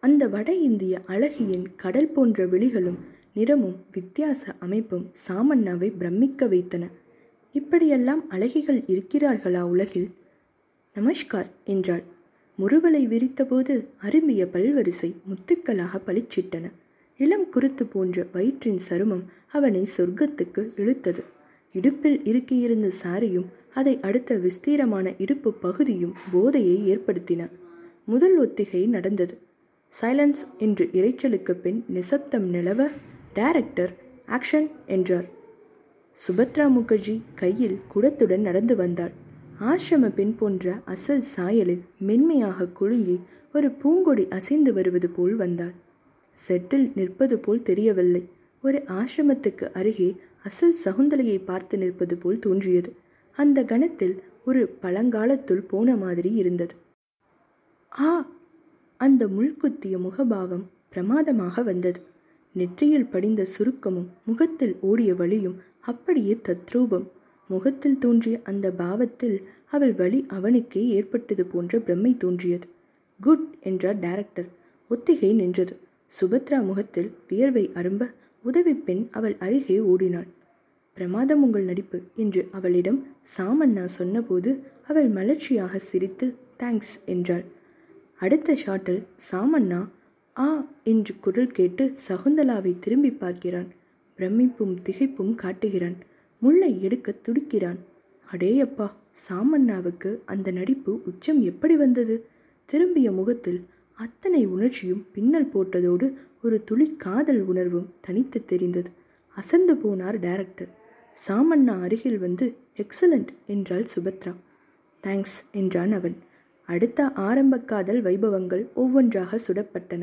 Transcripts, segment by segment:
அந்த வட இந்திய அழகியின் கடல் போன்ற விழிகளும் நிறமும் வித்தியாச அமைப்பும் சாமண்ணாவை பிரமிக்க வைத்தன. இப்படியெல்லாம் அழகிகள் இருக்கிறார்களா உலகில்? நமஸ்கார் என்றாள். முறுவலை விரித்தபோது அரும்பிய பல்வரிசை முத்துக்களாக பளிச்சிட்டன. இளம் குருத்து போன்ற வயிற்றின் சருமம் அவனை சொர்க்கத்துக்கு இழுத்தது. இடுப்பில் இருக்கியிருந்த சாரியும் அதை அடுத்த விஸ்தீரமான இடுப்பு பகுதியும் போதையை ஏற்படுத்தின. முதல் ஒத்திகை நடந்தது. சைலன்ஸ் என்று இரைச்சலுக்கு பின் நிசப்தம் நிலவ டைரக்டர் ஆக்ஷன் என்றார். சுபத்ரா முகர்ஜி கையில் குடத்துடன் நடந்து வந்தாள். ஆசிரம பெண் போன்ற அசல் சாயலில் மென்மையாக குலுங்கி ஒரு பூங்கொடி அசைந்து வருவது போல் வந்தாள். செட்டில் நிற்பது போல் தெரியவில்லை. ஒரு ஆசிரமத்துக்கு அருகே அசல் சகுந்தலையை பார்த்து நிற்பது போல் தோன்றியது. அந்த கணத்தில் ஒரு பழங்காலத்துள் போன மாதிரி இருந்தது. ஆ அந்த முள்குத்திய முகபாவம் பிரமாதமாக வந்தது. நெற்றியில் படிந்த சுருக்கமும் முகத்தில் ஓடிய வழியும் அப்படியே தத்ரூபம். முகத்தில் தோன்றிய அந்த பாவத்தில் அவள் வழி அவனுக்கே ஏற்பட்டது போன்ற பிரமை தோன்றியது. குட் என்றார் டைரக்டர். ஒத்திகை நின்றது. சுபத்ரா முகத்தில் வியர்வை அரும்ப உதவி பெண் அவள் அருகே ஓடினாள். பிரமாதம் உங்கள் நடிப்பு என்று அவளிடம் சாமண்ணா சொன்னபோது அவள் மலர்ச்சியாக சிரித்து தேங்க்ஸ் என்றாள். அடுத்த ஷாட்டில் சாமண்ணா ஆ என்று குரல் கேட்டு சகுந்தலாவை திரும்பி பார்க்கிறான். பிரமிப்பும் திகைப்பும் காட்டுகிறான். முல்லை எடுக்க துடிக்கிறான். அடேயப்பா சாமண்ணாவுக்கு அந்த நடிப்பு உச்சம் எப்படி வந்தது? திரும்பிய முகத்தில் அத்தனை உணர்ச்சியும் பின்னல் போட்டதோடு ஒரு துளி காதல் உணர்வும் தனித்து தெரிந்தது. அசந்து போனார் டைரக்டர் சாமண்ணா அருகில் வந்து எக்ஸலண்ட் என்றாள் சுபத்ரா. தேங்க்ஸ் என்றான் அவன். அடுத்த ஆரம்ப காதல் வைபவங்கள் ஒவ்வொன்றாக சுடப்பட்டன.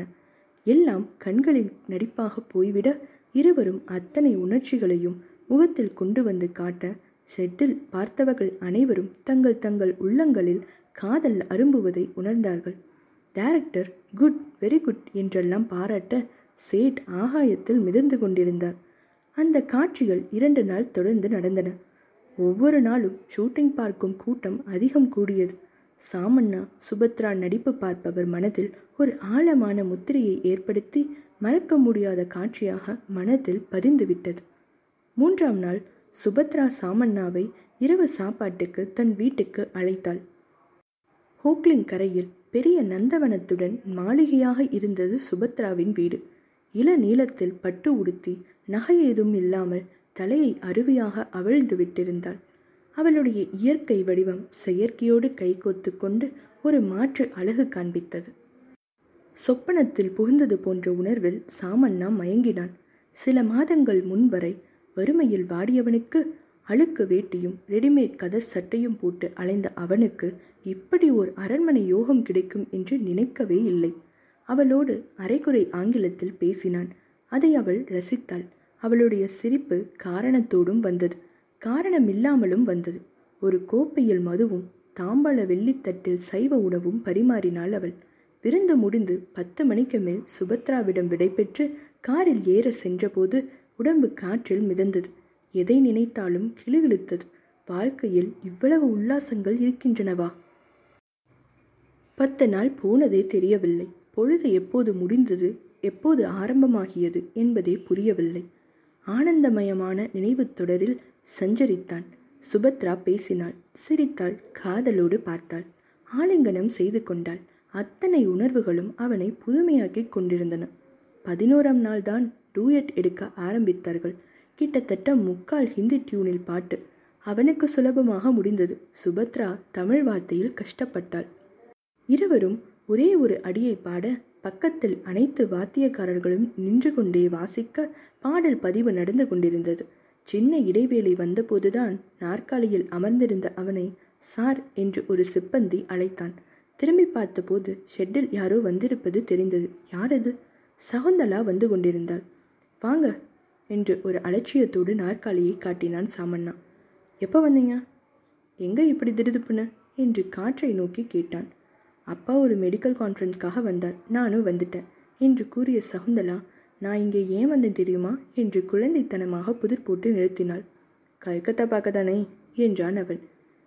எல்லாம் கண்களின் நடிப்பாக போய்விட இருவரும் அத்தனை உணர்ச்சிகளையும் முகத்தில் கொண்டு வந்து காட்ட ஷெட்டில் பார்த்தவர்கள் அனைவரும் தங்கள் தங்கள் உள்ளங்களில் காதல் அரும்புவதை உணர்ந்தார்கள். டைரக்டர் குட் வெரி குட் என்றெல்லாம் பாராட்ட சேட் ஆகாயத்தில் மிதந்து கொண்டிருந்தார். அந்த காட்சிகள் இரண்டு நாள் தொடர்ந்து நடந்தன. ஒவ்வொரு நாளும் ஷூட்டிங் பார்க்கும் கூட்டம் அதிகம் கூடியது. சாமண்ணா சுபத்ரா நடிப்பு பார்ப்பவர் மனதில் ஒரு ஆழமான முத்திரையை ஏற்படுத்தி மறக்க முடியாத காட்சியாக மனதில் பதிந்துவிட்டது மூன்றாம் நாள் சுபத்ரா சாமண்ணாவை இரவு சாப்பாட்டுக்கு தன் வீட்டுக்கு அழைத்தாள். ஹோக்லிங் கரையில் பெரிய நந்தவனத்துடன் மாளிகையாக இருந்தது சுபத்ராவின் வீடு. இள நீளத்தில் பட்டு உடுத்தி நகை ஏதும் இல்லாமல் தலையை அருவியாக அவிழ்ந்து விட்டிருந்தாள். அவளுடைய இயற்கை வடிவம் செயற்கையோடு கைகோத்து கொண்டு ஒரு மாற்று அழகு காண்பித்தது. சொப்பனத்தில் புகுந்தது போன்ற உணர்வில் சாமண்ணா மயங்கினான். சில மாதங்கள் முன்வரை வறுமையில் வாடியவனுக்கு அழுக்கு வேட்டியும் ரெடிமேட் கதர் சட்டையும் போட்டு அலைந்த அவனுக்கு இப்படி ஓர் அரண்மனை யோகம் கிடைக்கும் என்று நினைக்கவே இல்லை. அவளோடு அரைகுறை ஆங்கிலத்தில் பேசினான். அதை அவள் ரசித்தாள். அவளுடைய சிரிப்பு காரணத்தோடும் வந்தது. காரணமில்லாமலும் வந்தது. ஒரு கோப்பையில் மதுவும் தாம்பாள வெள்ளித்தட்டில் சைவ உணவும் பரிமாறினாள் அவள். விருந்து முடிந்து பத்து மணிக்கு மேல் சுபத்ராவிடம் விடைபெற்று காரில் ஏற சென்றபோது உடம்பு காற்றில் மிதந்தது. எதை நினைத்தாலும் கிளுகிழுத்தது வாழ்க்கையில் இவ்வளவு உல்லாசங்கள் இருக்கின்றனவா? பத்து நாள் போனதே தெரியவில்லை. பொழுது எப்போது முடிந்தது எப்போது ஆரம்பமாகியது என்பதே புரியவில்லை. ஆனந்தமயமான நினைவுத் தொடரில் சஞ்சரித்தான். சுபத்ரா பேசினாள். சிரித்தாள். காதலோடு பார்த்தாள். ஆலிங்கனம் செய்து கொண்டாள். அத்தனை உணர்வுகளும் அவனை புதுமையாக்கி கொண்டிருந்தன. பதினோராம் நாள்தான் டூயட் எடுக்க ஆரம்பித்தார்கள். கிட்டத்தட்ட முக்கால் ஹிந்தி டியூனில் பாட்டு. அவனுக்கு சுலபமாக முடிந்தது. சுபத்ரா தமிழ் வார்த்தையில் கஷ்டப்பட்டாள். இருவரும் ஒரே ஒரு அடியை பாட பக்கத்தில் அனைத்து வாத்தியக்காரர்களும் நின்று கொண்டே வாசிக்க பாடல் பதிவு நடந்து கொண்டிருந்தது. சின்ன இடைவேளை வந்தபோதுதான் நாற்காலியில் அமர்ந்திருந்த அவனை சார் என்று ஒரு சிப்பந்தி அழைத்தான். திரும்பி பார்த்தபோது ஷெட்டில் யாரோ வந்திருப்பது தெரிந்தது. யாரது? சகுந்தலா வந்து கொண்டிருந்தாள். வாங்க என்று ஒரு அலட்சியத்தோடு நாற்காலியை காட்டினான் சாமண்ணா. எப்போ வந்தீங்க? எங்கே இப்படி திருதுப்புன என்று காற்றை நோக்கி கேட்டான். அப்பா ஒரு மெடிக்கல் கான்ஃபரன்ஸ்க்காக வந்தார். நானும் வந்துட்டேன் என்று கூறிய சகுந்தலா நான் இங்கே ஏன் வந்தேன் தெரியுமா? என்று குழந்தைத்தனமாக புதிர் போட்டு நிறுத்தினாள். கல்கத்தா பார்க்க தானே என்றான் அவன்.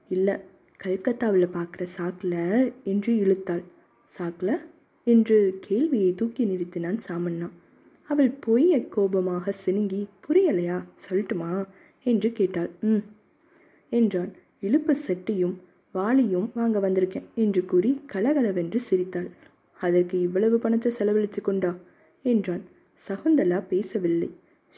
இல்லை கல்கத்தாவில் பார்க்குற சாக்கில் என்று இழுத்தாள். சாக்கில்? என்று கேள்வியை தூக்கி நிறுத்தினான் சாமண்ணா. அவள் பொய்ய கோபமாக சினுங்கி புரியலையா? சொல்லட்டுமா? என்று கேட்டாள். ம் என்றான். இழுப்பு சட்டியும் வாளியும் வாங்க வந்திருக்கேன் என்று கூறி கலகலவென்று சிரித்தாள். அதற்கு இவ்வளவு பணத்தை செலவழித்து கொண்டா? என்றான். சகுந்தலா பேசவில்லை.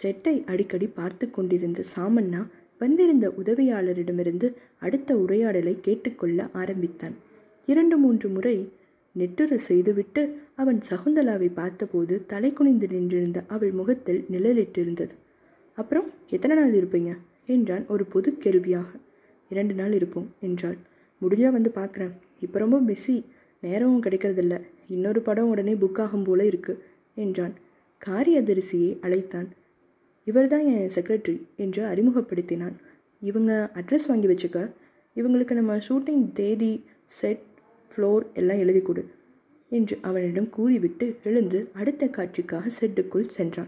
ஷெட்டை அடிக்கடி பார்த்து கொண்டிருந்த சாமண்ணா வந்திருந்த உதவியாளரிடமிருந்து அடுத்த உரையாடலை கேட்டுக்கொள்ள ஆரம்பித்தான். இரண்டு மூன்று முறை நெட்டுர செய்துவிட்டு அவன் சகுந்தலாவை பார்த்தபோது தலை குனிந்து நின்றிருந்த அவள் முகத்தில் நிழலிட்டிருந்தது. அப்புறம் எத்தனை நாள் இருப்பீங்க? என்றான் ஒரு பொது கேள்வியாக. இரண்டு நாள் இருப்போம் என்றாள். முடிஞ்சா வந்து பார்க்குறேன். இப்போ ரொம்ப பிஸி. நேரமும் கிடைக்கிறதில்ல. இன்னொரு படம் உடனே புக் ஆகும் போல இருக்கு என்றான். காரியதரிசியை அழைத்தான். இவர்தான் என் செக்ரட்டரி என்று அறிமுகப்படுத்தினான். இவங்க அட்ரஸ் வாங்கி வச்சுக்க. இவங்களுக்கு நம்ம ஷூட்டிங் தேதி செட் ஃப்ளோர் எல்லாம் எழுதி கொடு என்று அவனிடம் கூறிவிட்டு எழுந்து அடுத்த காட்சிக்காக செட்டுக்குள் சென்றான்.